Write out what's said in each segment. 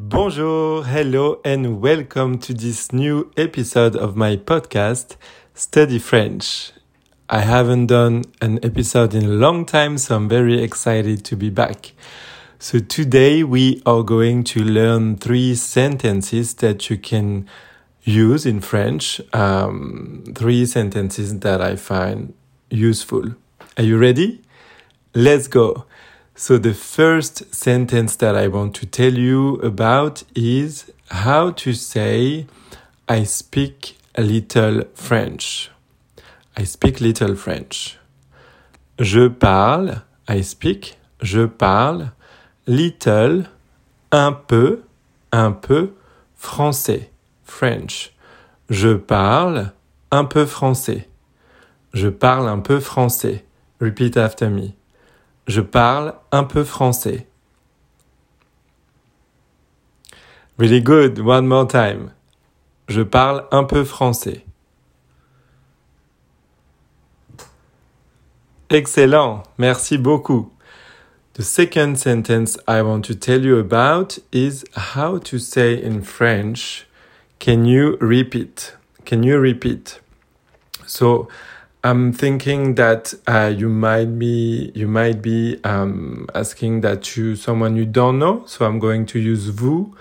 Bonjour, hello, and welcome to this new episode of my podcast, Study French. I haven't done an episode in a long time, so I'm very excited to be back. So today we are going to learn three sentences that you can use in French. Um, three sentences that I find useful. Are you ready? Let's go. So, the first sentence that I want to tell you about is how to say, I speak a little French. I speak little French. Je parle, I speak, je parle, little, un peu, un peu, français, French. Je parle un peu français. Je parle un peu français. Repeat after me. Je parle un peu français. Really good. One more time. Je parle un peu français. Excellent. Merci beaucoup. The second sentence I want to tell you about is how to say in French. Can you repeat? Can you repeat? So, I'm thinking that uh, you might be you might be um, asking that to someone you don't know. So I'm going to use vous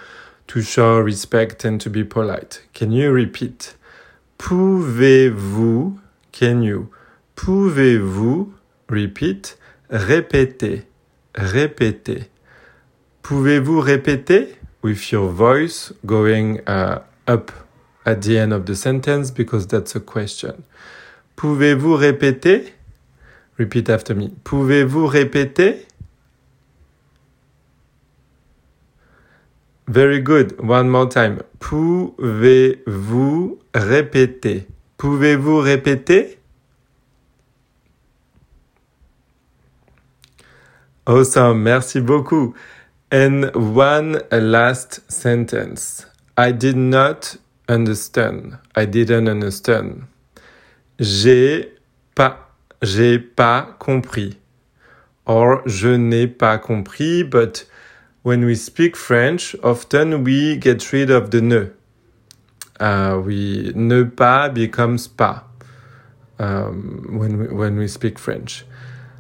to show respect and to be polite. Can you repeat? Pouvez-vous? Can you? Pouvez-vous? Repeat. Répétez. Répétez. Pouvez-vous répéter with your voice going uh, up at the end of the sentence because that's a question. Pouvez-vous répéter? Repeat after me. Pouvez-vous répéter? Very good. One more time. Pouvez-vous répéter? Pouvez-vous répéter? Awesome. Merci beaucoup. And one last sentence. I did not understand. I didn't understand. J'ai pas, j'ai pas compris. Or, je n'ai pas compris, but when we speak French, often we get rid of the ne. We, ne pas becomes pas um, when, we, when we speak French.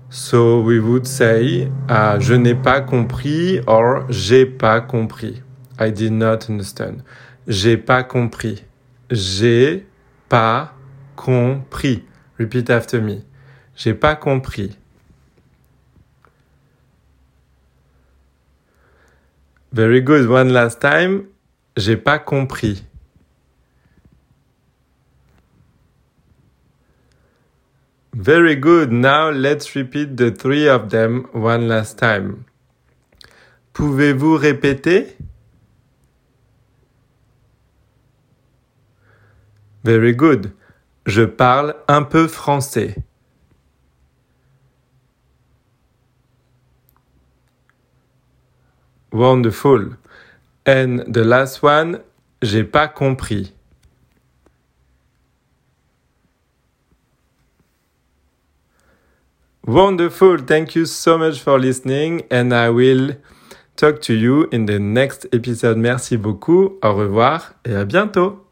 So we would say, uh, je n'ai pas compris or j'ai pas compris. I did not understand. J'ai pas compris. J'ai pas compris. Repeat after me. J'ai pas compris. Very good. One last time. J'ai pas compris. Very good. Now let's repeat the three of them one last time. Pouvez-vous répéter? Very good. Je parle un peu français. Wonderful. And the last one, j'ai pas compris. Wonderful. Thank you so much for listening and I will talk to you in the next episode. Merci beaucoup. Au revoir et à bientôt.